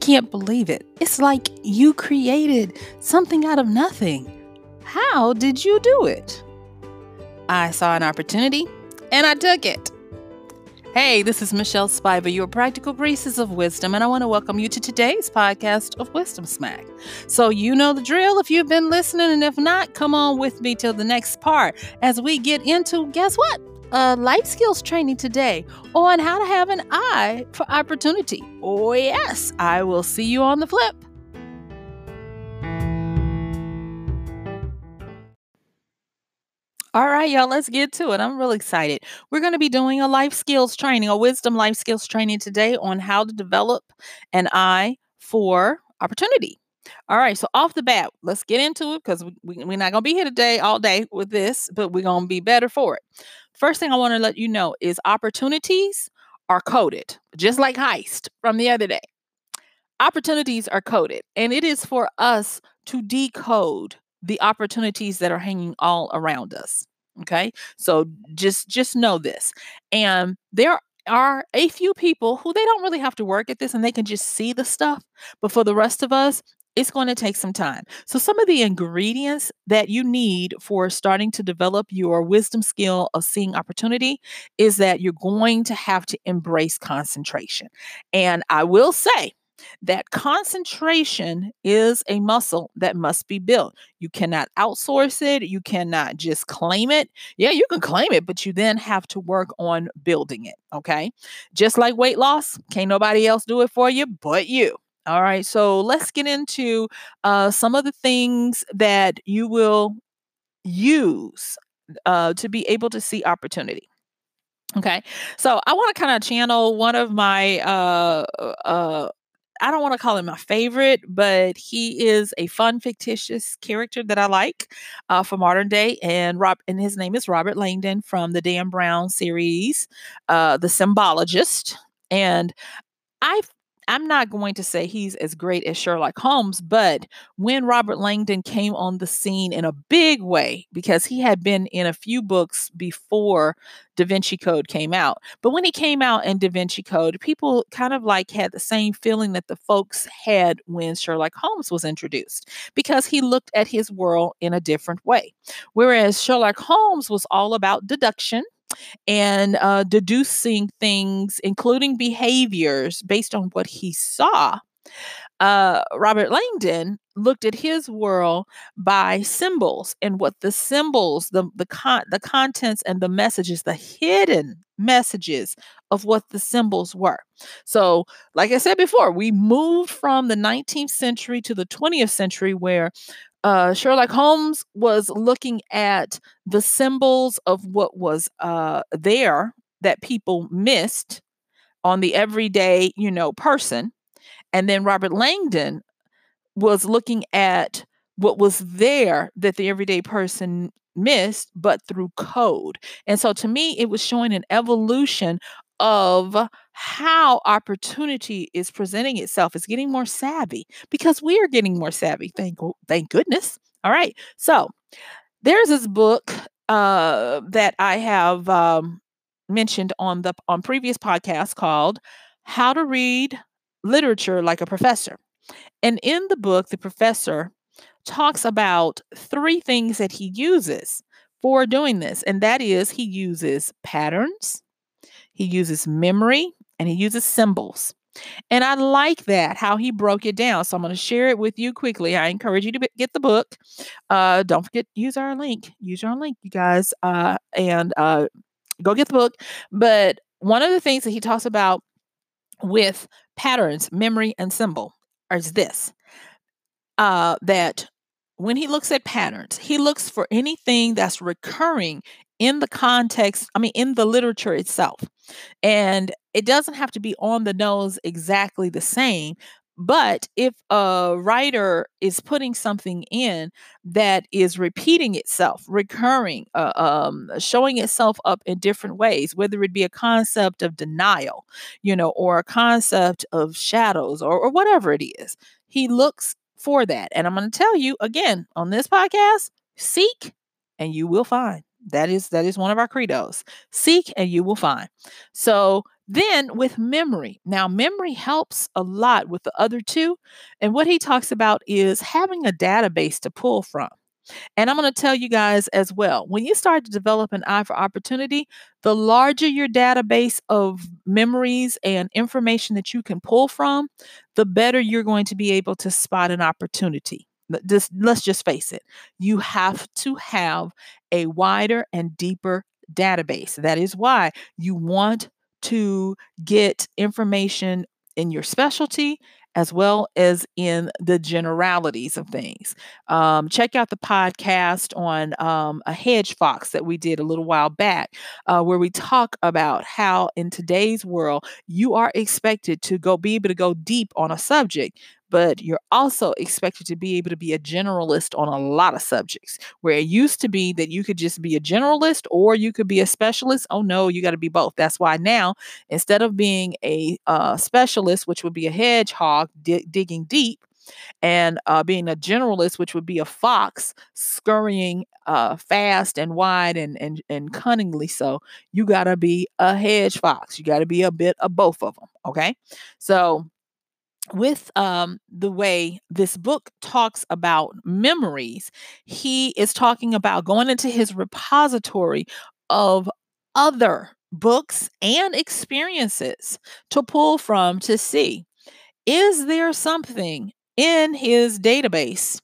can't believe it. It's like you created something out of nothing. How did you do it? I saw an opportunity and I took it. Hey, this is Michelle Spiva, your practical priestess of wisdom, and I want to welcome you to today's podcast of Wisdom Smack. So, you know the drill if you've been listening, and if not, come on with me till the next part as we get into guess what? A life skills training today on how to have an eye for opportunity. Oh, yes, I will see you on the flip. All right, y'all, let's get to it. I'm really excited. We're going to be doing a life skills training, a wisdom life skills training today on how to develop an eye for opportunity. All right, so off the bat, let's get into it because we, we, we're not going to be here today all day with this, but we're going to be better for it. First thing I want to let you know is opportunities are coded, just like heist from the other day. Opportunities are coded, and it is for us to decode the opportunities that are hanging all around us okay so just just know this and there are a few people who they don't really have to work at this and they can just see the stuff but for the rest of us it's going to take some time. So, some of the ingredients that you need for starting to develop your wisdom skill of seeing opportunity is that you're going to have to embrace concentration. And I will say, that concentration is a muscle that must be built. You cannot outsource it. You cannot just claim it. Yeah, you can claim it, but you then have to work on building it. Okay. Just like weight loss, can't nobody else do it for you but you. All right. So let's get into uh, some of the things that you will use uh, to be able to see opportunity. Okay. So I want to kind of channel one of my uh, uh, I don't want to call him my favorite, but he is a fun, fictitious character that I like uh, for modern day. And Rob, and his name is Robert Langdon from the Dan Brown series, uh, The Symbologist. And I I'm not going to say he's as great as Sherlock Holmes, but when Robert Langdon came on the scene in a big way, because he had been in a few books before Da Vinci Code came out, but when he came out in Da Vinci Code, people kind of like had the same feeling that the folks had when Sherlock Holmes was introduced, because he looked at his world in a different way. Whereas Sherlock Holmes was all about deduction and uh, deducing things, including behaviors based on what he saw. Uh, Robert Langdon looked at his world by symbols and what the symbols, the the con- the contents and the messages, the hidden messages of what the symbols were. So, like I said before, we moved from the 19th century to the 20th century where uh, Sherlock Holmes was looking at the symbols of what was uh, there that people missed on the everyday, you know, person. And then Robert Langdon was looking at what was there that the everyday person missed, but through code. And so to me, it was showing an evolution of how opportunity is presenting itself is getting more savvy because we are getting more savvy. Thank thank goodness. All right. So there's this book uh, that I have um, mentioned on the on previous podcasts called How to Read Literature Like a Professor. And in the book, the professor talks about three things that he uses for doing this. And that is he uses patterns, he uses memory and he uses symbols. And I like that, how he broke it down. So I'm going to share it with you quickly. I encourage you to get the book. Uh, don't forget, use our link. Use our link, you guys, uh, and uh, go get the book. But one of the things that he talks about with patterns, memory, and symbol is this uh, that when he looks at patterns, he looks for anything that's recurring in the context, I mean, in the literature itself. And it doesn't have to be on the nose exactly the same. But if a writer is putting something in that is repeating itself, recurring, uh, um, showing itself up in different ways, whether it be a concept of denial, you know, or a concept of shadows or, or whatever it is, he looks for that. And I'm going to tell you again on this podcast seek and you will find. That is that is one of our credos. Seek and you will find. So Then with memory. Now, memory helps a lot with the other two. And what he talks about is having a database to pull from. And I'm going to tell you guys as well when you start to develop an eye for opportunity, the larger your database of memories and information that you can pull from, the better you're going to be able to spot an opportunity. Just, let's just face it, you have to have a wider and deeper database. That is why you want to get information in your specialty as well as in the generalities of things. Um, check out the podcast on um, a hedge fox that we did a little while back, uh, where we talk about how in today's world you are expected to go be able to go deep on a subject but you're also expected to be able to be a generalist on a lot of subjects. Where it used to be that you could just be a generalist or you could be a specialist. Oh no, you got to be both. That's why now, instead of being a uh, specialist, which would be a hedgehog di- digging deep, and uh, being a generalist, which would be a fox scurrying uh, fast and wide and, and, and cunningly so, you got to be a hedge fox. You got to be a bit of both of them. Okay. So, with um, the way this book talks about memories, he is talking about going into his repository of other books and experiences to pull from to see is there something in his database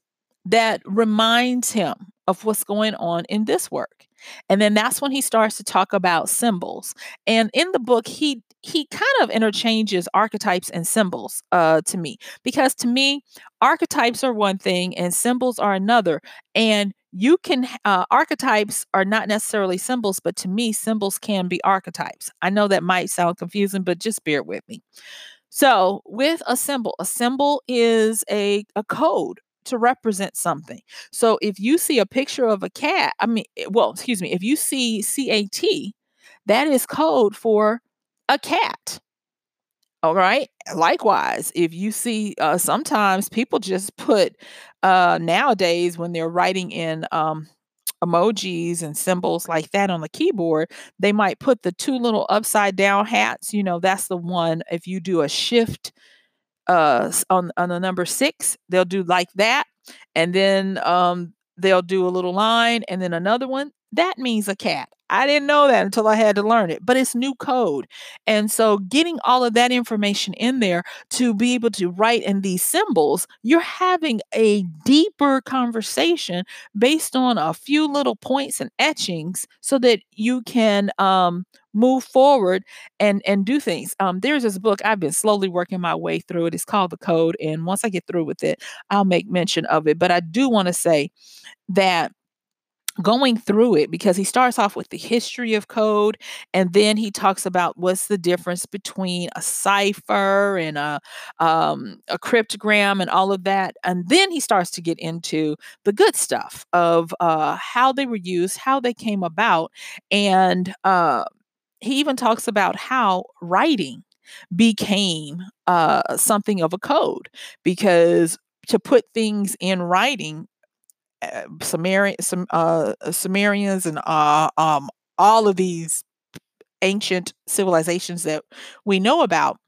that reminds him of what's going on in this work. And then that's when he starts to talk about symbols. And in the book, he he kind of interchanges archetypes and symbols uh, to me because to me archetypes are one thing and symbols are another. And you can uh, archetypes are not necessarily symbols but to me symbols can be archetypes. I know that might sound confusing but just bear with me. So with a symbol a symbol is a, a code to represent something. So if you see a picture of a cat, I mean, eh, well, excuse me, if you see CAT, that is code for a cat. All right. Likewise, if you see, uh, sometimes people just put uh, nowadays when they're writing in um, emojis and symbols like that on the keyboard, they might put the two little upside down hats. You know, that's the one. If you do a shift uh on on the number six they'll do like that and then um they'll do a little line and then another one that means a cat I didn't know that until I had to learn it, but it's new code. And so getting all of that information in there to be able to write in these symbols, you're having a deeper conversation based on a few little points and etchings so that you can um, move forward and and do things. Um, there's this book I've been slowly working my way through it. It's called The Code, and once I get through with it, I'll make mention of it. But I do want to say that going through it because he starts off with the history of code and then he talks about what's the difference between a cipher and a um, a cryptogram and all of that and then he starts to get into the good stuff of uh, how they were used how they came about and uh, he even talks about how writing became uh, something of a code because to put things in writing uh, Sumerian, uh, Sumerians, and uh, um, all of these ancient civilizations that we know about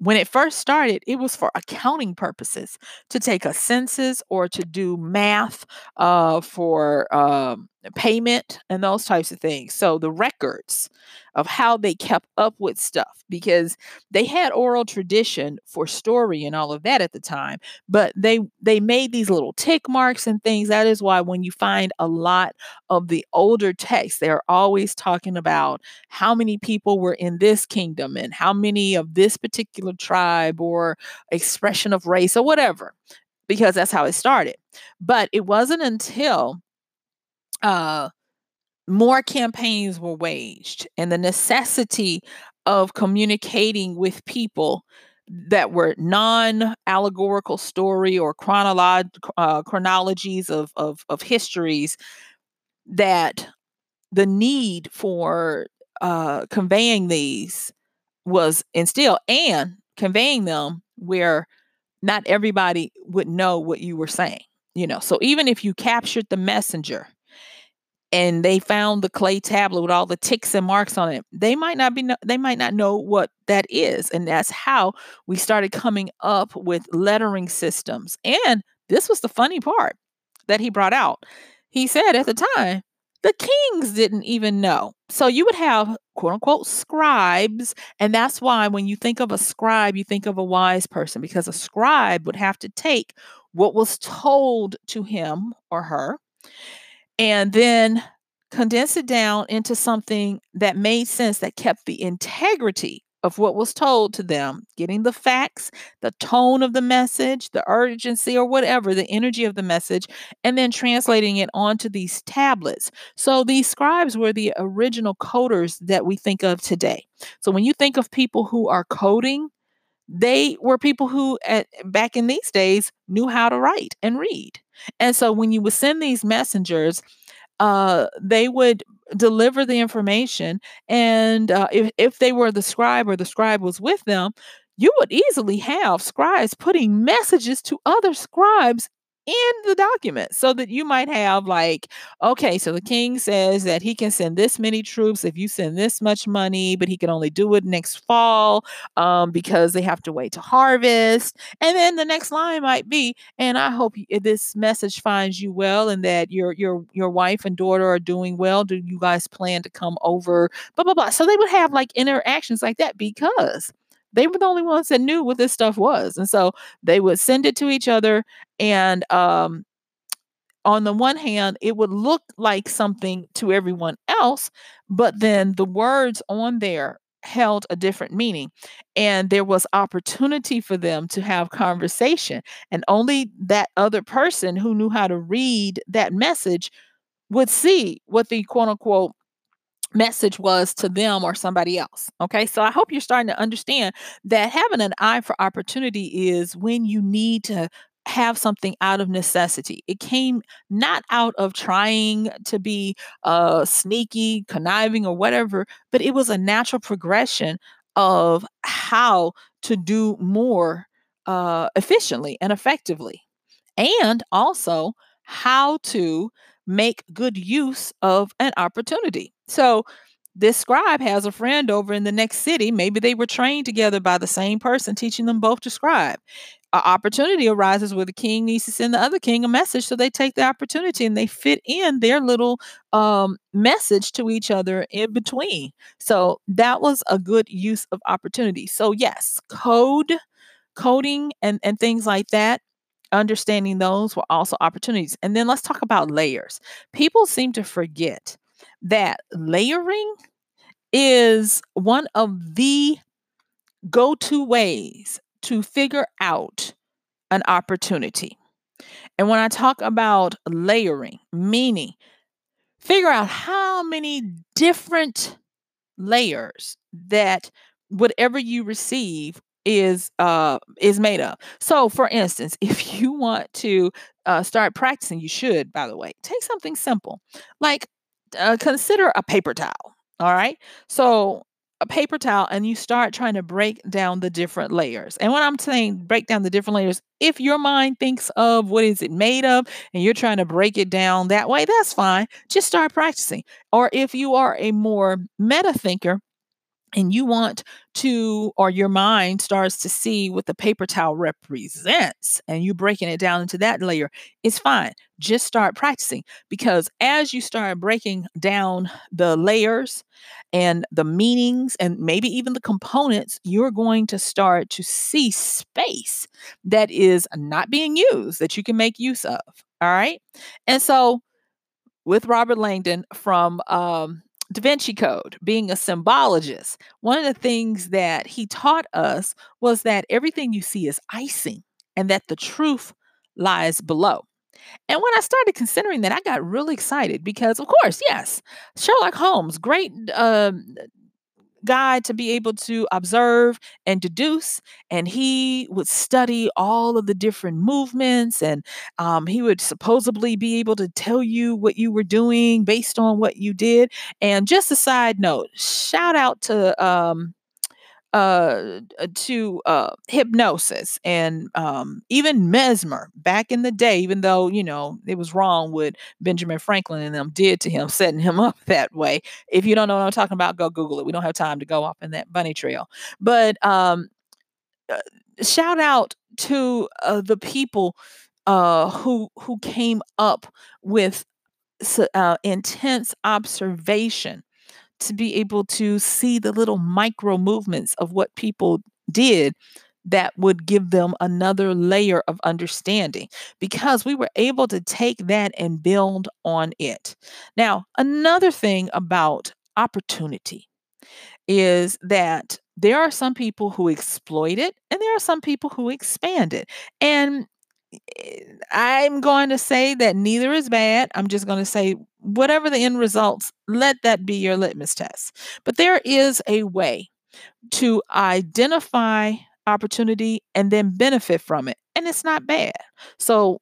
when it first started, it was for accounting purposes to take a census or to do math uh, for um, payment and those types of things. So the records of how they kept up with stuff because they had oral tradition for story and all of that at the time, but they they made these little tick marks and things. That is why when you find a lot of the older texts, they're always talking about how many people were in this kingdom and how many of this particular tribe or expression of race or whatever because that's how it started. But it wasn't until uh, more campaigns were waged and the necessity of communicating with people that were non-allegorical story or chronolog- uh, chronologies of, of, of histories that the need for uh, conveying these was instilled and conveying them where not everybody would know what you were saying you know? So even if you captured the messenger and they found the clay tablet with all the ticks and marks on it they might not be they might not know what that is and that's how we started coming up with lettering systems and this was the funny part that he brought out. He said at the time the kings didn't even know. So you would have quote unquote scribes and that's why when you think of a scribe you think of a wise person because a scribe would have to take what was told to him or her and then condense it down into something that made sense that kept the integrity of what was told to them, getting the facts, the tone of the message, the urgency, or whatever, the energy of the message, and then translating it onto these tablets. So these scribes were the original coders that we think of today. So when you think of people who are coding, they were people who at back in these days knew how to write and read. And so when you would send these messengers, uh, they would deliver the information. And uh, if, if they were the scribe or the scribe was with them, you would easily have scribes putting messages to other scribes in the document so that you might have like okay so the king says that he can send this many troops if you send this much money but he can only do it next fall um, because they have to wait to harvest. And then the next line might be and i hope this message finds you well and that your your your wife and daughter are doing well. Do you guys plan to come over? Blah blah blah. So they would have like interactions like that because they were the only ones that knew what this stuff was. And so they would send it to each other. And um, on the one hand, it would look like something to everyone else, but then the words on there held a different meaning. And there was opportunity for them to have conversation. And only that other person who knew how to read that message would see what the quote unquote message was to them or somebody else. Okay. So I hope you're starting to understand that having an eye for opportunity is when you need to have something out of necessity. It came not out of trying to be uh, sneaky, conniving, or whatever, but it was a natural progression of how to do more uh, efficiently and effectively. And also how to make good use of an opportunity. So this scribe has a friend over in the next city. Maybe they were trained together by the same person, teaching them both to scribe. An opportunity arises where the king needs to send the other king a message. So they take the opportunity and they fit in their little um, message to each other in between. So that was a good use of opportunity. So, yes, code, coding, and, and things like that understanding those were also opportunities. And then let's talk about layers. People seem to forget that layering is one of the go to ways to figure out an opportunity. And when I talk about layering, meaning figure out how many different layers that whatever you receive is uh is made of. So for instance, if you want to uh, start practicing, you should, by the way, take something simple. Like uh, consider a paper towel. All right. So a paper towel and you start trying to break down the different layers. And when I'm saying break down the different layers, if your mind thinks of what is it made of and you're trying to break it down that way, that's fine. Just start practicing. Or if you are a more meta thinker, and you want to or your mind starts to see what the paper towel represents and you breaking it down into that layer it's fine just start practicing because as you start breaking down the layers and the meanings and maybe even the components you're going to start to see space that is not being used that you can make use of all right? And so with robert langdon from um, Da Vinci Code, being a symbologist, one of the things that he taught us was that everything you see is icing and that the truth lies below. And when I started considering that, I got really excited because, of course, yes, Sherlock Holmes, great um, guy to be able to observe and deduce. And he would study all of the different movements, and um, he would supposedly be able to tell you what you were doing based on what you did. And just a side note, shout out to um, uh, to uh, hypnosis and um, even mesmer back in the day, even though, you know, it was wrong what Benjamin Franklin and them did to him, setting him up that way. If you don't know what I'm talking about, go Google it. We don't have time to go off in that bunny trail. But um, uh, shout out to uh, the people uh, who who came up with uh, intense observation to be able to see the little micro movements of what people did that would give them another layer of understanding because we were able to take that and build on it. Now, another thing about opportunity is that there are some people who exploit it and there are some people who expand it. And I'm going to say that neither is bad. I'm just going to say whatever the end results, let that be your litmus test. But there is a way to identify opportunity and then benefit from it. And it's not bad. So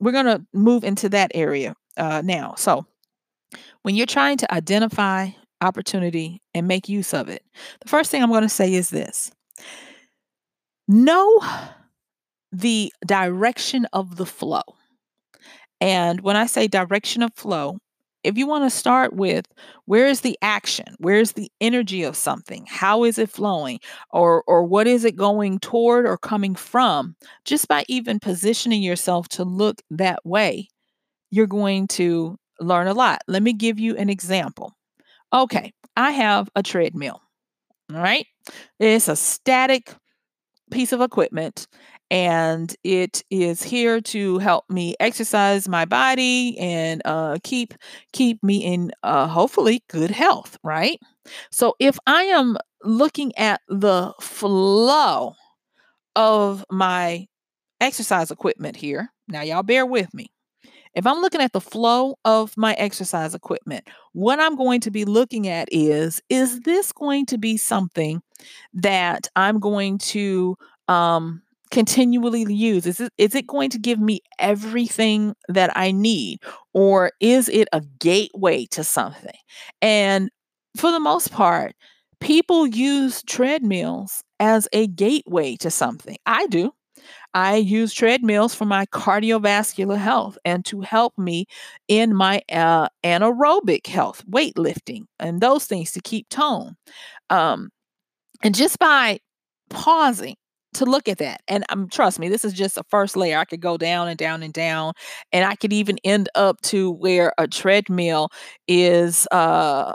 we're going to move into that area uh, now. So when you're trying to identify opportunity and make use of it, the first thing I'm going to say is this know the direction of the flow. And when I say direction of flow, if you want to start with where is the action? Where is the energy of something? How is it flowing? Or or what is it going toward or coming from? Just by even positioning yourself to look that way you're going to learn a lot. Let me give you an example. Okay i have a treadmill all right? It's a static piece of equipment and it is here to help me exercise my body and uh, keep keep me in uh, hopefully good health right? So if i am looking at the flow of my exercise equipment here now y'all bear with me. If i'm looking at the flow of my exercise equipment what i'm going to be looking at is is this going to be something that i'm going to um continually use? Is it, is it going to give me everything that I need? Or is it a gateway to something? And for the most part, people use treadmills as a gateway to something. I do. I use treadmills for my cardiovascular health and to help me in my uh, anaerobic health, weightlifting, and those things to keep tone. Um, and just by pausing to look at that. And um, trust me, this is just a first layer. I could go down and down and down, and I could even end up to where a treadmill is uh,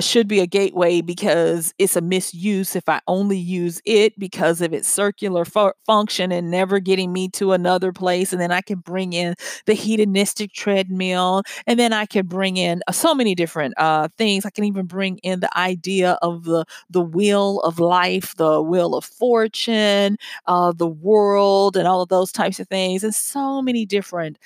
should be a gateway because it's a misuse if I only use it because of its circular fu- function and never getting me to another place. And then I can bring in the hedonistic treadmill, and then I can bring in uh, so many different uh, things. I can even bring in the idea of the the wheel of life, the wheel of fortune, uh, the world, and all of those types of things, and so many different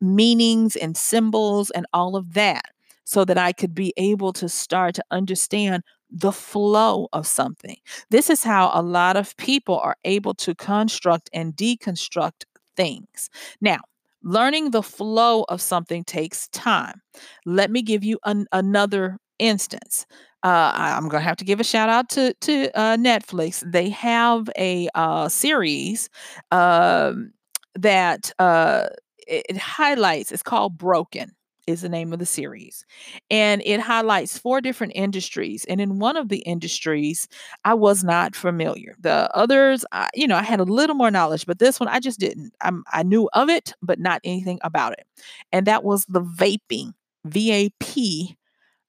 meanings and symbols and all of that so that I could be able to start to understand the flow of something. This is how a lot of people are able to construct and deconstruct things. Now, learning the flow of something takes time. Let me give you an, another instance. Uh, I'm going to have to give a shout out to to uh, Netflix. They have a uh, series um, that uh, it, it highlights. It's called Broken is the name of the series. And it highlights four different industries. And in one of the industries, I was not familiar. The others, I, you know, I had a little more knowledge, but this one I just didn't. I'm, I knew of it, but not anything about it. And that was the vaping, V A P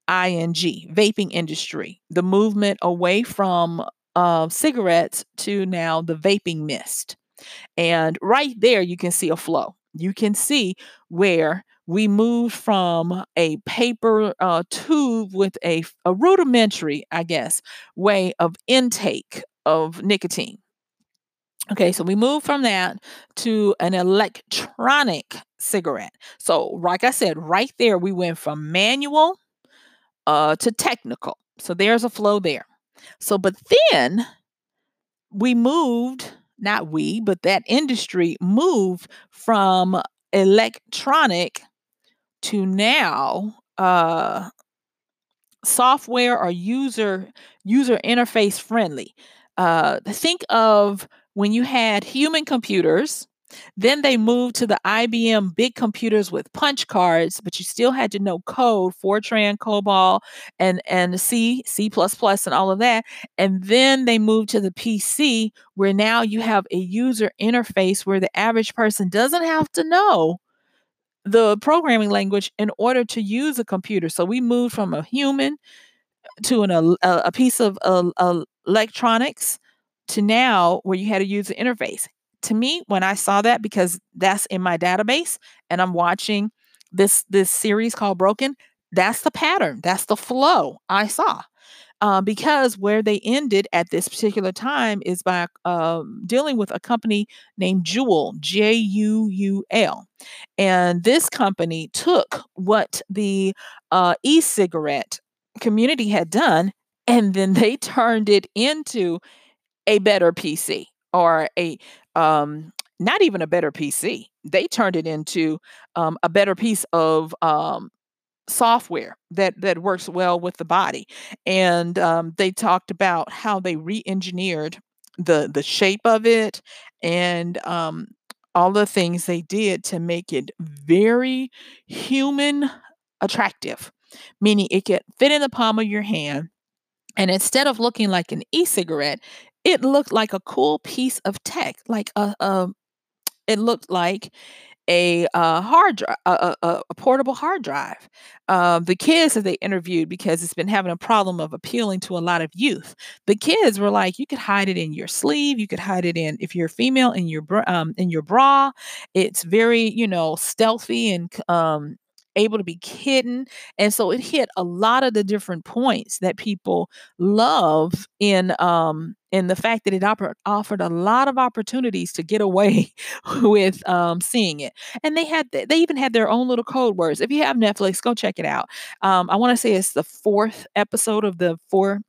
I N G, vaping industry, the movement away from uh, cigarettes to now the vaping mist. And right there, you can see a flow. You can see where we moved from a paper uh, tube with a, a rudimentary, I guess, way of intake of nicotine. Okay, so we moved from that to an electronic cigarette. So, like I said, right there, we went from manual uh, to technical. So, there's a flow there. So, but then we moved, not we, but that industry moved from electronic to now uh software or user user interface friendly. Uh, think of when you had human computers then they moved to the IBM big computers with punch cards, but you still had to know code, Fortran, COBOL, and and C, C++, and all of that. And then they moved to the PC, where now you have a user interface where the average person doesn't have to know the programming language in order to use a computer. So we moved from a human to an, a, a piece of electronics to now where you had to use interface to me when I saw that because that's in my database and I'm watching this this series called Broken, that's the pattern, that's the flow I saw. Uh, because where they ended at this particular time is by um, dealing with a company named Juul, J U U L. And this company took what the uh, e cigarette community had done and then they turned it into a better PC or a um, not even a better PC. They turned it into um, a better piece of um, software that that works well with the body. And um, they talked about how they re-engineered the the shape of it and um, all the things they did to make it very human attractive, meaning it could fit in the palm of your hand. And instead of looking like an e-cigarette, it looked like a cool piece of tech, like a, a it looked like a uh, hard drive, a, a, a, portable hard drive. Uh, the kids that they interviewed, because it's been having a problem of appealing to a lot of youth, the kids were like, you could hide it in your sleeve, you could hide it in if you're female in your um, in your bra. It's very you know stealthy and um, able to be hidden. And so it hit a lot of the different points that people love in um in the fact that it oper- offered a lot of opportunities to get away with um, seeing it. And they had they even had their own little code words. If you have Netflix, go check it out. Um, I want to say it's the fourth episode of the four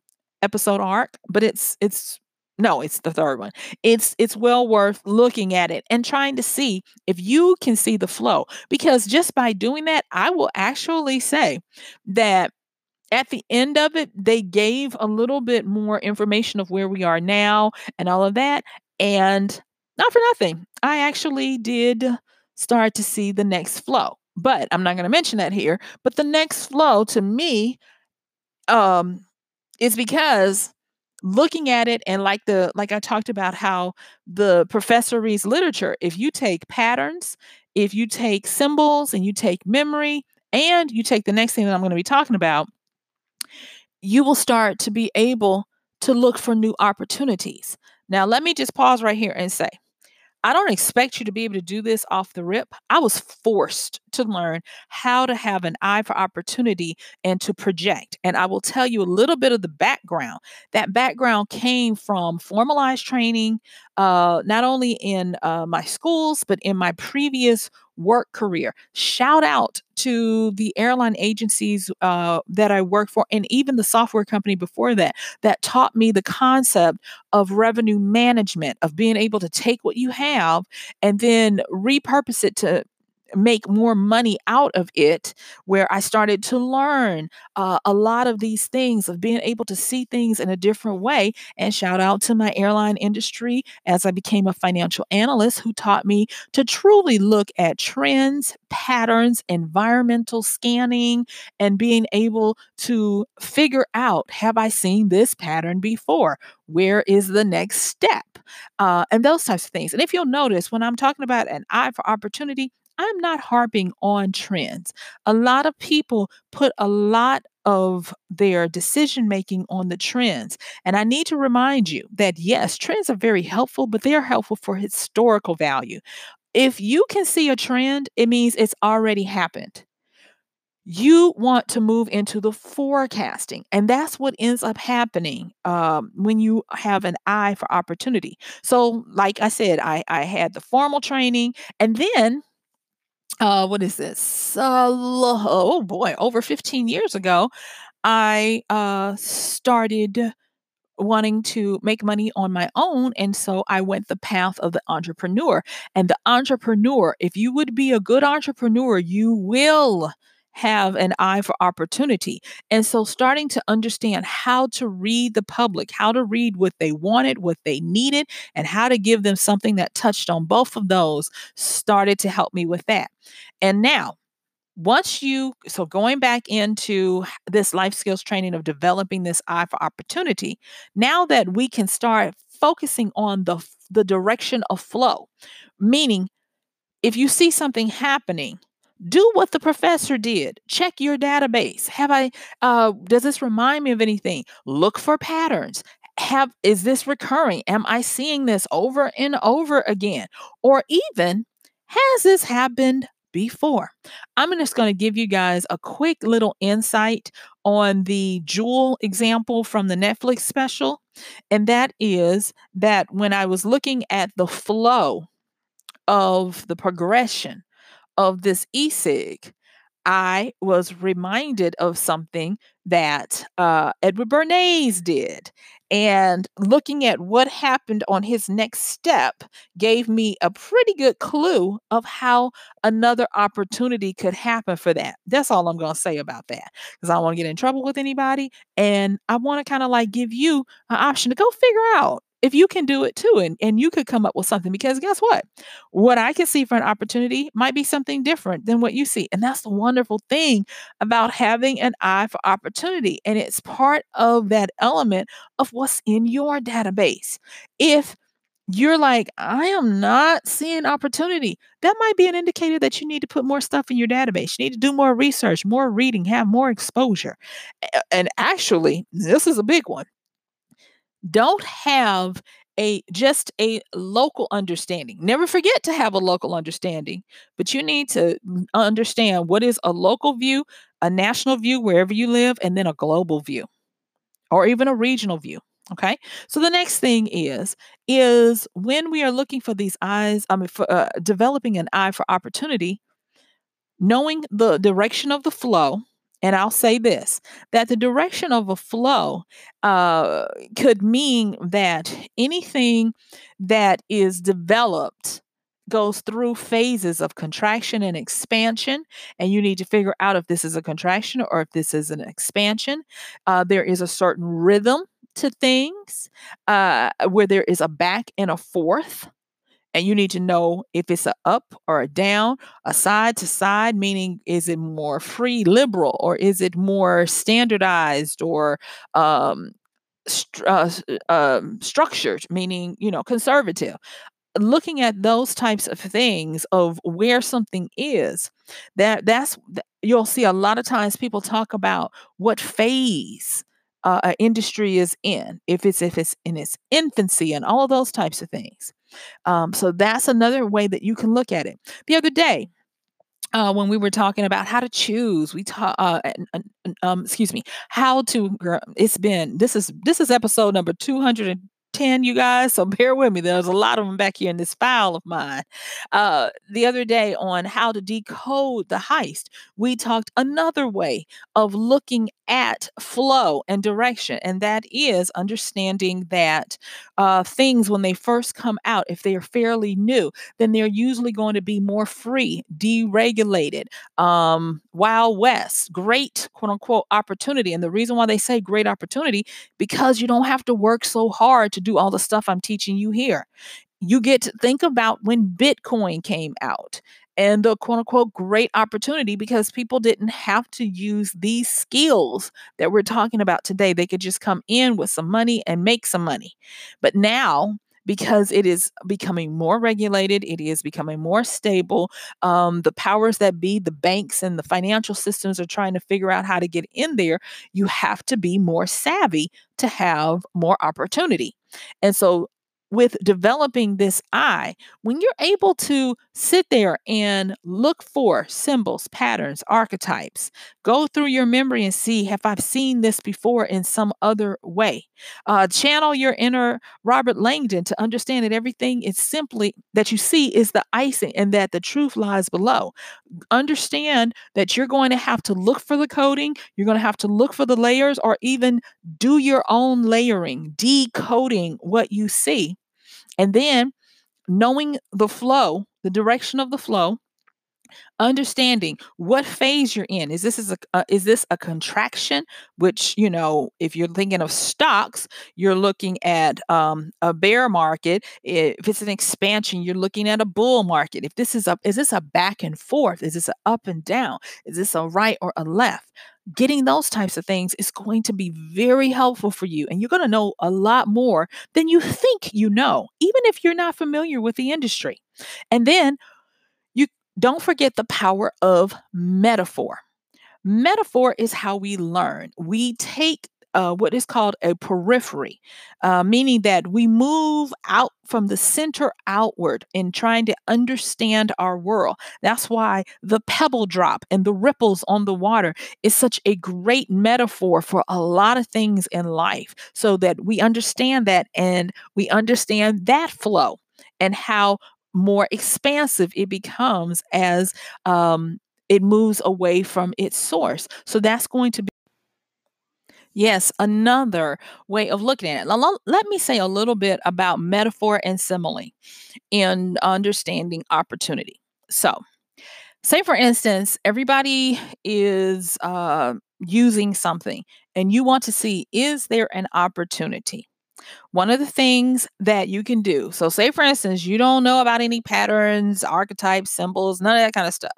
episode arc, but it's it's no, it's the third one. It's it's well worth looking at it and trying to see if you can see the flow because just by doing that, I will actually say that at the end of it, they gave a little bit more information of where we are now and all of that. And not for nothing, I actually did start to see the next flow. But I'm not going to mention that here. But the next flow to me um, is because looking at it and like the like I talked about how the professor reads literature, if you take patterns, if you take symbols and you take memory and you take the next thing that I'm going to be talking about, you will start to be able to look for new opportunities. Now, let me just pause right here and say I don't expect you to be able to do this off the rip. I was forced to learn how to have an eye for opportunity and to project. And I will tell you a little bit of the background. That background came from formalized training, uh, not only in uh, my schools, but in my previous work career. Shout out to the airline agencies uh, that I work for, and even the software company before that, that taught me the concept of revenue management, of being able to take what you have and then repurpose it to make more money out of it, where I started to learn uh, a lot of these things of being able to see things in a different way. And shout out to my airline industry as I became a financial analyst who taught me to truly look at trends, patterns, environmental scanning, and being able to figure out have I seen this pattern before? Where is the next step? Uh, and those types of things. And if you'll notice, when I'm talking about an eye for opportunity, I'm not harping on trends. A lot of people put a lot of their decision making on the trends. And I need to remind you that yes, trends are very helpful, but they are helpful for historical value. If you can see a trend, it means it's already happened. You want to move into the forecasting, and that's what ends up happening um, when you have an eye for opportunity. So, like I said, I, I had the formal training, and then uh, what is this? Uh, oh boy, over 15 years ago, I uh, started wanting to make money on my own. And so I went the path of the entrepreneur. And the entrepreneur, if you would be a good entrepreneur, you will have an eye for opportunity. And so, starting to understand how to read the public, how to read what they wanted, what they needed, and how to give them something that touched on both of those started to help me with that. And now, once you so going back into this life skills training of developing this eye for opportunity now that we can start focusing on the the direction of flow meaning if you see something happening do what the professor did. Check your database. Have i uh, does this remind me of anything? Look for patterns. Have is this recurring? Am i seeing this over and over again? Or even has this happened before. I'm just going to give you guys a quick little insight on the Juul example from the Netflix special. And that is that when I was looking at the flow of the progression of this e-cig, I was reminded of something that uh, Edward Bernays did. And looking at what happened on his next step gave me a pretty good clue of how another opportunity could happen for that. That's all I'm going to say about that because I don't want to get in trouble with anybody. And I want to kind of like give you an option to go figure out if you can do it too and, and you could come up with something because guess what what i can see for an opportunity might be something different than what you see and that's the wonderful thing about having an eye for opportunity and it's part of that element of what's in your database if you're like, I am not seeing opportunity. That might be an indicator that you need to put more stuff in your database. You need to do more research, more reading, have more exposure. And actually, this is a big one don't have a just a local understanding. Never forget to have a local understanding, but you need to understand what is a local view, a national view wherever you live, and then a global view or even a regional view. Okay. So the next thing is is when we are looking for these eyes, I mean, for uh, developing an eye for opportunity, knowing the direction of the flow and I'll say this that the direction of a flow uh, could mean that anything that is developed goes through phases of contraction and expansion, and you need to figure out if this is a contraction or if this is an expansion. Uh, there is a certain rhythm to things uh, where there is a back and a forth and you need to know if it's a up or a down, a side to side, meaning is it more free liberal or is it more standardized or um, uh, um, structured, meaning you know conservative. Looking at those types of things of where something is, that that's you'll see a lot of times people talk about what phase uh, an industry is in, if it's if it's in its infancy and all of those types of things. Um, so that's another way that you can look at it. The other day, uh, when we were talking about how to choose, we talk. Uh, um, excuse me, how to. It's been this is this is episode number two hundred 10, you guys. So bear with me. There's a lot of them back here in this file of mine. Uh, the other day on how to decode the heist, we talked another way of looking at flow and direction, and that is understanding that uh, things, when they first come out, if they are fairly new, then they're usually going to be more free, deregulated, um, Wild West, great quote unquote opportunity. And the reason why they say great opportunity, because you don't have to work so hard to do all the stuff I'm teaching you here. You get to think about when Bitcoin came out and the quote unquote great opportunity because people didn't have to use these skills that we're talking about today. They could just come in with some money and make some money. But now, because it is becoming more regulated, it is becoming more stable. Um, the powers that be, the banks and the financial systems are trying to figure out how to get in there. You have to be more savvy to have more opportunity. And so with developing this eye, when you're able to sit there and look for symbols, patterns, archetypes, go through your memory and see have I seen this before in some other way. Uh, channel your inner Robert Langdon to understand that everything is simply that you see is the icing and that the truth lies below. Understand that you're going to have to look for the coding, you're going to have to look for the layers, or even do your own layering, decoding what you see and then knowing the flow, the direction of the flow, understanding what phase you're in. Is this is a uh, is this a contraction? Which you know, if you're thinking of stocks, you're looking at um, a bear market. If it's an expansion, you're looking at a bull market. If this is a is this a back and forth? Is this a up and down? Is this a right or a left? Getting those types of things is going to be very helpful for you, and you're going to know a lot more than you think you know, even if you're not familiar with the industry. And then don't forget the power of metaphor. Metaphor is how we learn. We take uh, what is called a periphery, uh, meaning that we move out from the center outward in trying to understand our world. That's why the pebble drop and the ripples on the water is such a great metaphor for a lot of things in life, so that we understand that and we understand that flow and how more expansive it becomes as um, it moves away from its source. So that's going to be. Yes, another way of looking at it. Let me say a little bit about metaphor and simile in understanding opportunity. So, say for instance, everybody is uh, using something and you want to see is there an opportunity? One of the things that you can do, so say for instance, you don't know about any patterns, archetypes, symbols, none of that kind of stuff,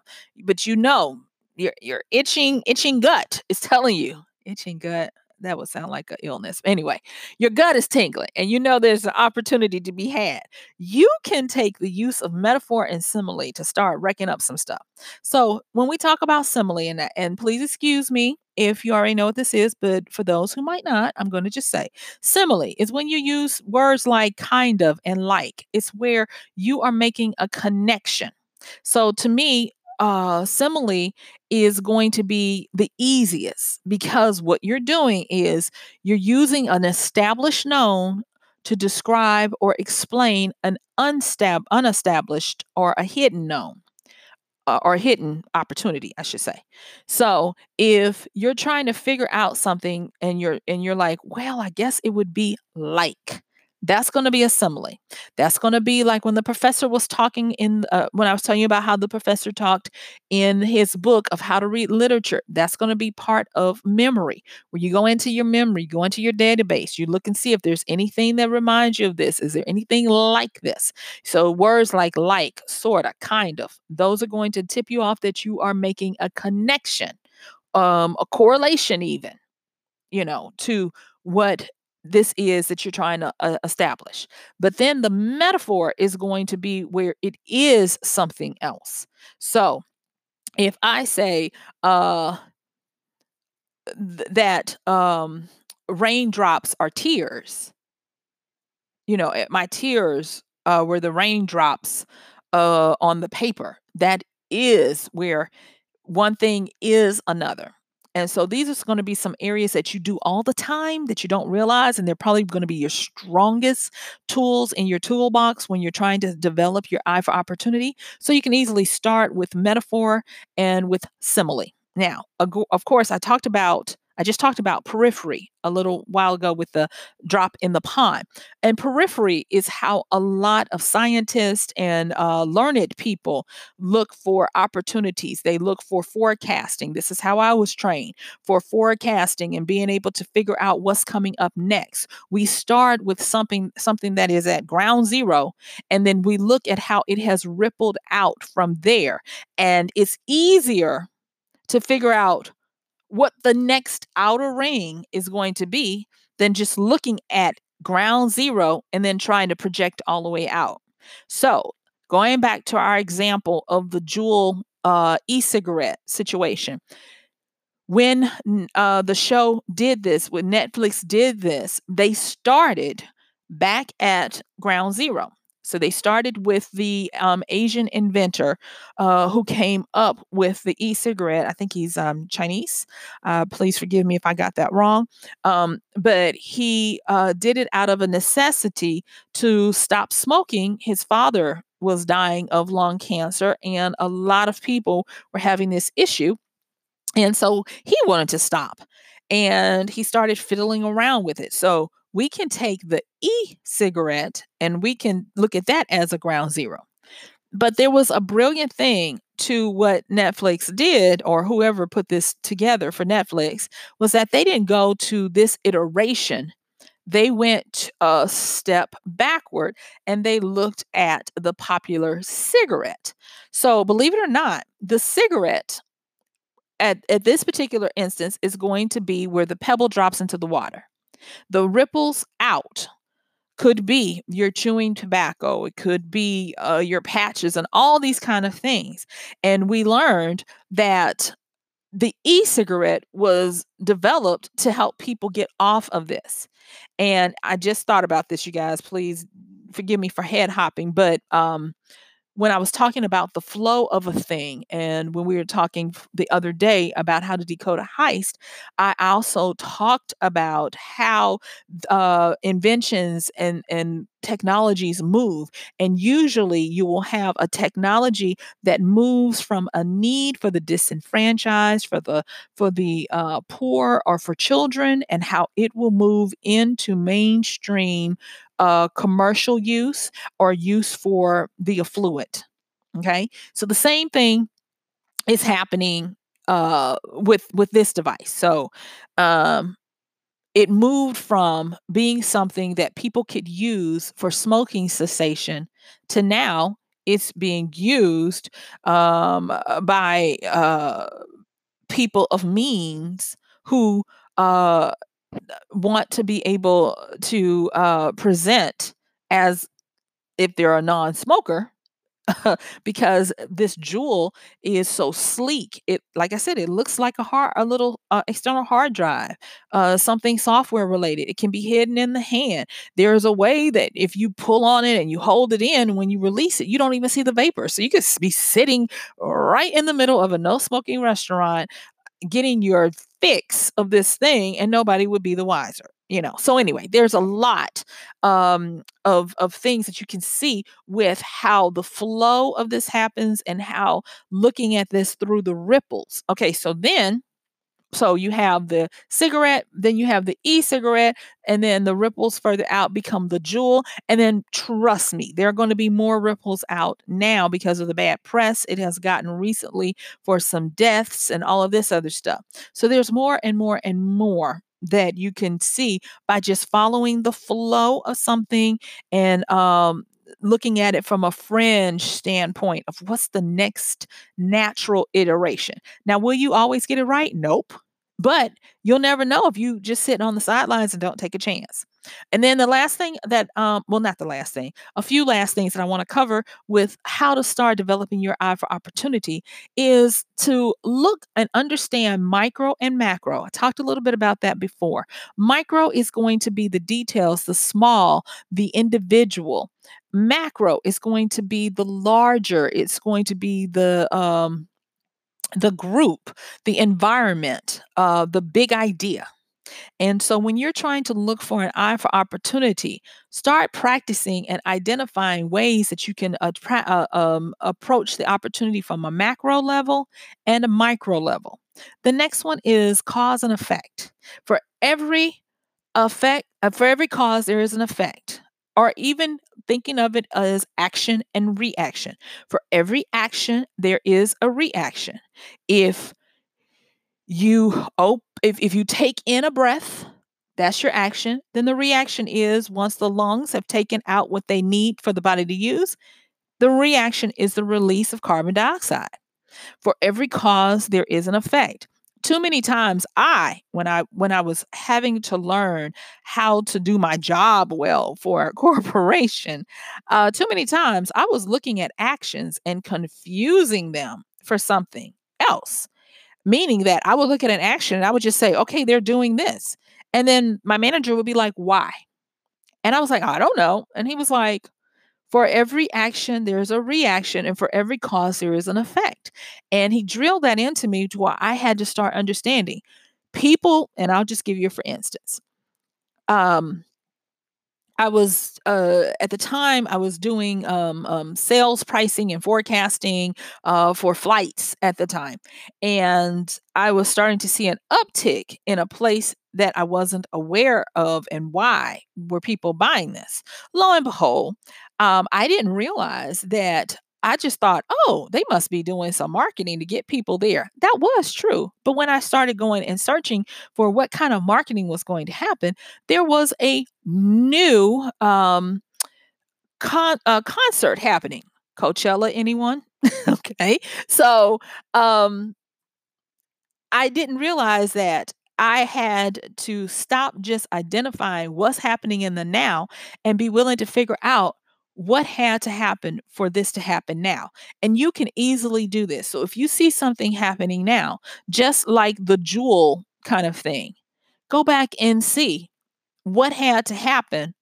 but you know your your itching itching gut is telling you itching gut that would sound like an illness. Anyway, your gut is tingling and you know there's an opportunity to be had. You can take the use of metaphor and simile to start wrecking up some stuff. So, when we talk about simile, and, and please excuse me if you already know what this is, but for those who might not, I'm going to just say simile is when you use words like kind of and like. It's where you are making a connection. So, to me, uh, simile is going to be the easiest because what you're doing is you're using an established known to describe or explain an unstab- unestablished or a hidden known uh, or hidden opportunity i should say. So if you're trying to figure out something and you're and you're like well i guess it would be like that's going to be a simile. That's going to be like when the professor was talking in, uh, when I was telling you about how the professor talked in his book of how to read literature. That's going to be part of memory, where you go into your memory, go into your database, you look and see if there's anything that reminds you of this. Is there anything like this? So words like like, sort of, kind of, those are going to tip you off that you are making a connection, um, a correlation, even, you know, to what this is that you're trying to uh, establish. But then the metaphor is going to be where it is something else. So if I say uh, th- that um, raindrops are tears, you know, eh, my tears uh, were the raindrops uh, on the paper. That is where one thing is another. And so these are going to be some areas that you do all the time that you don't realize. And they're probably going to be your strongest tools in your toolbox when you're trying to develop your eye for opportunity. So you can easily start with metaphor and with simile. Now, of course, I talked about I just talked about periphery a little while ago with the drop in the pond. And periphery is how a lot of scientists and uh, learned people look for opportunities. They look for forecasting. This is how I was trained for forecasting and being able to figure out what's coming up next. We start with something something that is at ground zero, and then we look at how it has rippled out from there. And it's easier to figure out what the next outer ring is going to be than just looking at ground zero and then trying to project all the way out. So, going back to our example of the Juul uh, e cigarette situation, when uh, the show did this, when Netflix did this, they started back at ground zero. So they started with the um, Asian inventor uh, who came up with the e-cigarette. I think he's um, Chinese. Uh, please forgive me if I got that wrong. Um, but he uh, did it out of a necessity to stop smoking. His father was dying of lung cancer, and a lot of people were having this issue. And so he wanted to stop. And he started fiddling around with it. So we can take the e cigarette and we can look at that as a ground zero. But there was a brilliant thing to what Netflix did, or whoever put this together for Netflix, was that they didn't go to this iteration. They went a step backward and they looked at the popular cigarette. So, believe it or not, the cigarette at, at this particular instance is going to be where the pebble drops into the water. The ripples out could be your chewing tobacco it could be uh, your patches and all these kind of things and we learned that the e-cigarette was developed to help people get off of this and i just thought about this you guys please forgive me for head hopping but um when I was talking about the flow of a thing, and when we were talking the other day about how to decode a heist, I also talked about how uh, inventions and and technologies move. And usually you will have a technology that moves from a need for the disenfranchised, for the for the uh, poor or for children, and how it will move into mainstream uh, commercial use or use for the affluent. Okay. So the same thing is happening uh, with with this device. So um, it moved from being something that people could use for smoking cessation to now it's being used um, by uh, people of means who uh, want to be able to uh, present as if they're a non-smoker because this Juul is so sleek. It, like I said, it looks like a hard, a little uh, external hard drive, uh, something software related. It can be hidden in the hand. There's a way that if you pull on it and you hold it in, when you release it, you don't even see the vapor. So you could be sitting right in the middle of a no smoking restaurant, getting your fix of this thing, and nobody would be the wiser you know so anyway there's a lot um, of of things that you can see with how the flow of this happens and how looking at this through the ripples okay so then so you have the cigarette, then you have the e-cigarette, and then the ripples further out become the Juul. And then trust me, there are going to be more ripples out now because of the bad press it has gotten recently for some deaths and all of this other stuff. So there's more and more and more that you can see by just following the flow of something and um, looking at it from a fringe standpoint of what's the next natural iteration. Now, will you always get it right? Nope. But you'll never know if you just sit on the sidelines and don't take a chance. And then the last thing that, um, well, not the last thing, a few last things that I want to cover with how to start developing your eye for opportunity is to look and understand micro and macro. I talked a little bit about that before. Micro is going to be the details, the small, the individual. Macro is going to be the larger, it's going to be the, um, the group, the environment, uh, the big idea. And so when you're trying to look for an eye for opportunity, start practicing and identifying ways that you can uh, um, approach the opportunity from a macro level and a micro level. The next one is cause and effect. For every effect, uh, for every cause, there is an effect or even thinking of it as action and reaction. For every action, there is a reaction. If you op- if, if you take in a breath, that's your action. Then the reaction is once the lungs have taken out what they need for the body to use, the reaction is the release of carbon dioxide. For every cause, there is an effect too many times i when i when i was having to learn how to do my job well for a corporation uh, too many times i was looking at actions and confusing them for something else meaning that i would look at an action and i would just say okay they're doing this and then my manager would be like why and i was like i don't know and he was like for every action, there is a reaction, and for every cause, there is an effect. And he drilled that into me to where I had to start understanding people, and I'll just give you for instance. Um, I was uh, at the time I was doing um, um, sales pricing and forecasting uh, for flights at the time, and I was starting to see an uptick in a place that I wasn't aware of and why were people buying this. Lo and behold, um, I didn't realize that I just thought, oh, they must be doing some marketing to get people there. That was true. But when I started going and searching for what kind of marketing was going to happen, there was a new um, con- uh, concert happening. Coachella, anyone? okay. So um, I didn't realize that I had to stop just identifying what's happening in the now and be willing to figure out what had to happen for this to happen now. And you can easily do this. So if you see something happening now, just like the Juul kind of thing, go back and see what had to happen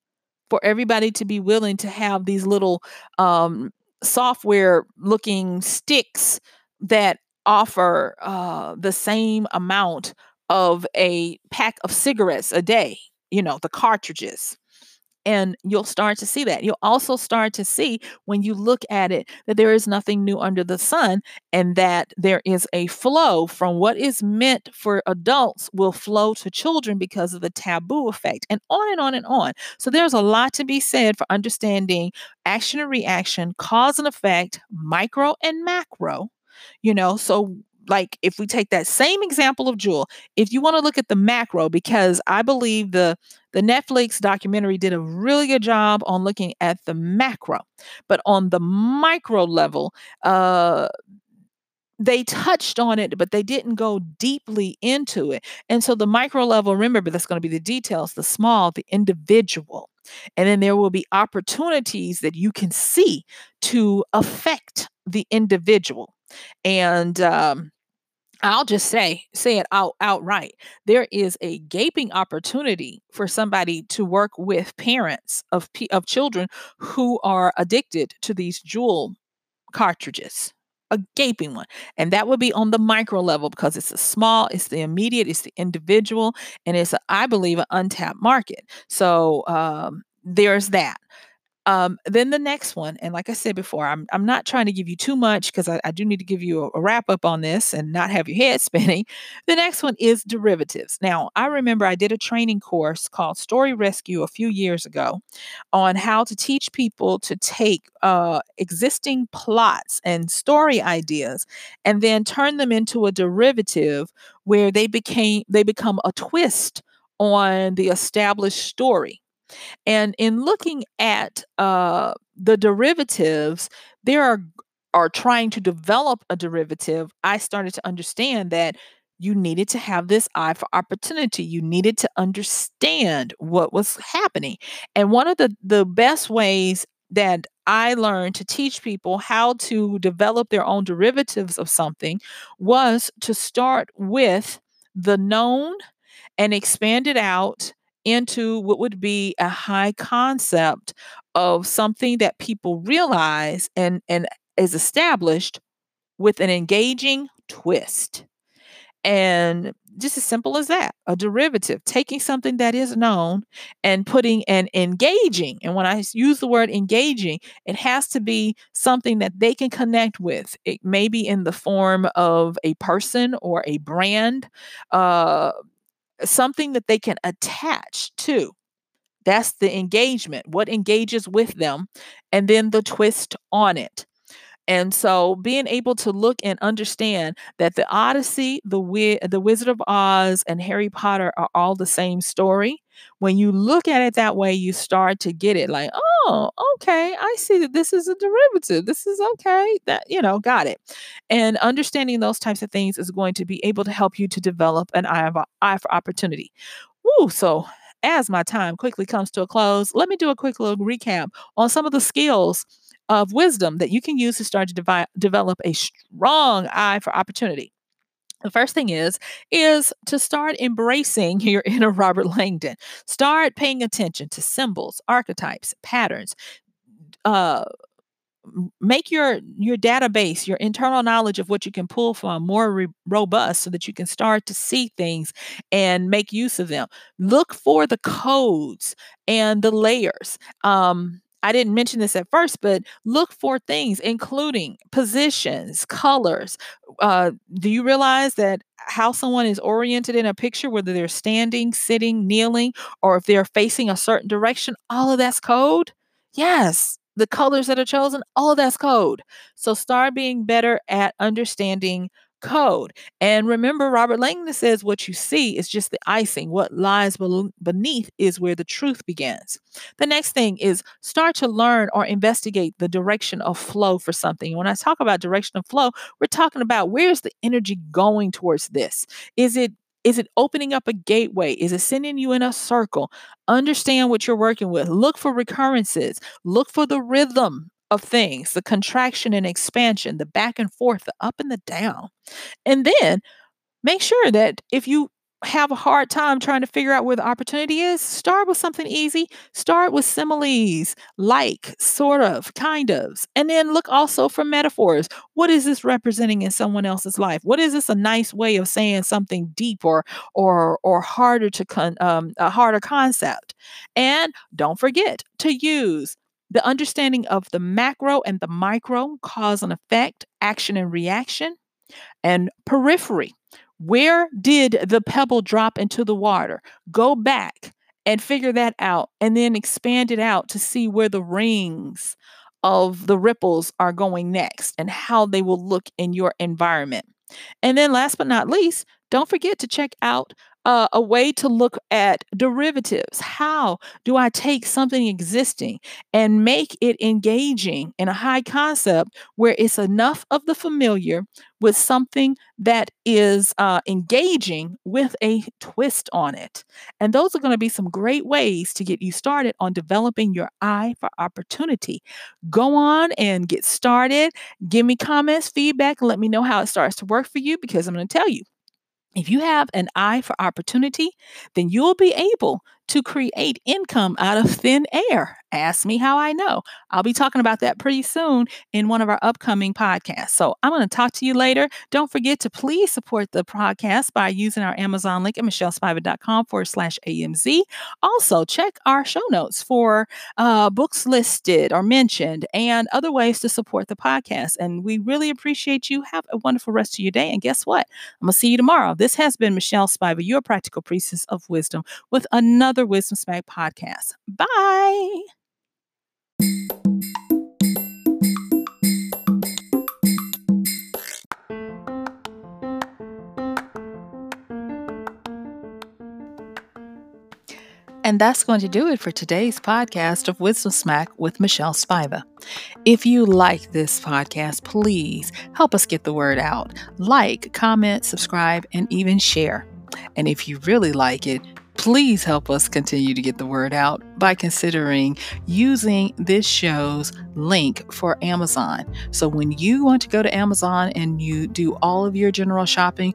for everybody to be willing to have these little um, software looking sticks that offer uh, the same amount of a pack of cigarettes a day, you know, the cartridges. And you'll start to see that. You'll also start to see when you look at it that there is nothing new under the sun and that there is a flow from what is meant for adults will flow to children because of the taboo effect, and on and on and on. So there's a lot to be said for understanding action and reaction, cause and effect, micro and macro. You know, so like if we take that same example of Juul, if you want to look at the macro, because I believe the the Netflix documentary did a really good job on looking at the macro, but on the micro level, uh, they touched on it, but they didn't go deeply into it. And so the micro level, remember, that's going to be the details, the small, the individual. And then there will be opportunities that you can see to affect the individual. And um, I'll just say, say it out outright. There is a gaping opportunity for somebody to work with parents of of children who are addicted to these Juul cartridges. A gaping one. And that would be on the micro level because it's a small, it's the immediate, it's the individual, and it's, a, I believe, an untapped market. So um, there's that. Um, then the next one, and like I said before, I'm I'm not trying to give you too much because I, I, do need to give you a, a, wrap up on this and not have your head spinning. The next one is derivatives. Now, I remember I did a training course called Story Rescue a few years ago on how to teach people to take uh, existing plots and story ideas and then turn them into a derivative where they became they become a twist on the established story and in looking at uh, the derivatives, there are are trying to develop a derivative. I started to understand that you needed to have this eye for opportunity. You needed to understand what was happening. And one of the, the best ways that I learned to teach people how to develop their own derivatives of something was to start with the known and expand it out into what would be a high concept of something that people realize and, and is established with an engaging twist. And just as simple as that a derivative, taking something that is known and putting an engaging. And when I use the word engaging, it has to be something that they can connect with. It may be in the form of a person or a brand, uh, something that they can attach to. That's the engagement, what engages with them, and then the twist on it. And so being able to look and understand that the Odyssey, the Wi- the Wizard of Oz and Harry Potter are all the same story. When you look at it that way, you start to get it like, "Oh, okay, I see that this is a derivative. This is okay. That, you know, got it." And understanding those types of things is going to be able to help you to develop an eye, of, eye for opportunity. Woo, so as my time quickly comes to a close, let me do a quick little recap on some of the skills of wisdom that you can use to start to devi- develop a strong eye for opportunity. The first thing is is to start embracing your inner Robert Langdon. Start paying attention to symbols, archetypes, patterns. Uh, make your your database your internal knowledge of what you can pull from more re- robust so that you can start to see things and make use of them look for the codes and the layers um I didn't mention this at first, but look for things including positions, colors. Uh, do you realize that how someone is oriented in a picture, whether they're standing, sitting, kneeling, or if they're facing a certain direction, all of that's code? Yes, the colors that are chosen, all of that's code. So start being better at understanding code. And remember, Robert Langdon says what you see is just the icing. What lies beneath is where the truth begins. The next thing is start to learn or investigate the direction of flow for something. When I talk about direction of flow, we're talking about where's the energy going towards this? Is it is it opening up a gateway? Is it sending you in a circle? Understand what you're working with. Look for recurrences. Look for the rhythm of things, the contraction and expansion, the back and forth, the up and the down. And then make sure that if you have a hard time trying to figure out where the opportunity is, start with something easy. Start with similes, like, sort of, kind of. And then look also for metaphors. What is this representing in someone else's life? What is this a nice way of saying something deep or or or harder to con, um, a harder concept? And don't forget to use the understanding of the macro and the micro, cause and effect, action and reaction, and periphery where did the pebble drop into the water? Go back and figure that out and then expand it out to see where the rings of the ripples are going next and how they will look in your environment. And then, last but not least, don't forget to check out uh, a way to look at derivatives. How do I take something existing and make it engaging in a high concept where it's enough of the familiar with something that is uh, engaging with a twist on it? And those are going to be some great ways to get you started on developing your eye for opportunity. Go on and get started. Give me comments, feedback, and let me know how it starts to work for you because I'm going to tell you if you have an eye for opportunity, then you'll be able to create income out of thin air. Ask me how I know. I'll be talking about that pretty soon in one of our upcoming podcasts. So I'm going to talk to you later. Don't forget to please support the podcast by using our Amazon link at michellespiva.com forward slash AMZ. Also, check our show notes for uh, books listed or mentioned and other ways to support the podcast. And we really appreciate you. Have a wonderful rest of your day. And guess what? I'm going to see you tomorrow. This has been Michelle Spiva, your practical priestess of wisdom, with another another Wisdom Smack podcast. Bye. And that's going to do it for today's podcast of Wisdom Smack with Michelle Spiva. If you like this podcast, please help us get the word out. Like, comment, subscribe, and even share. And if you really like it, please help us continue to get the word out by considering using this show's link for Amazon. So when you want to go to Amazon and you do all of your general shopping,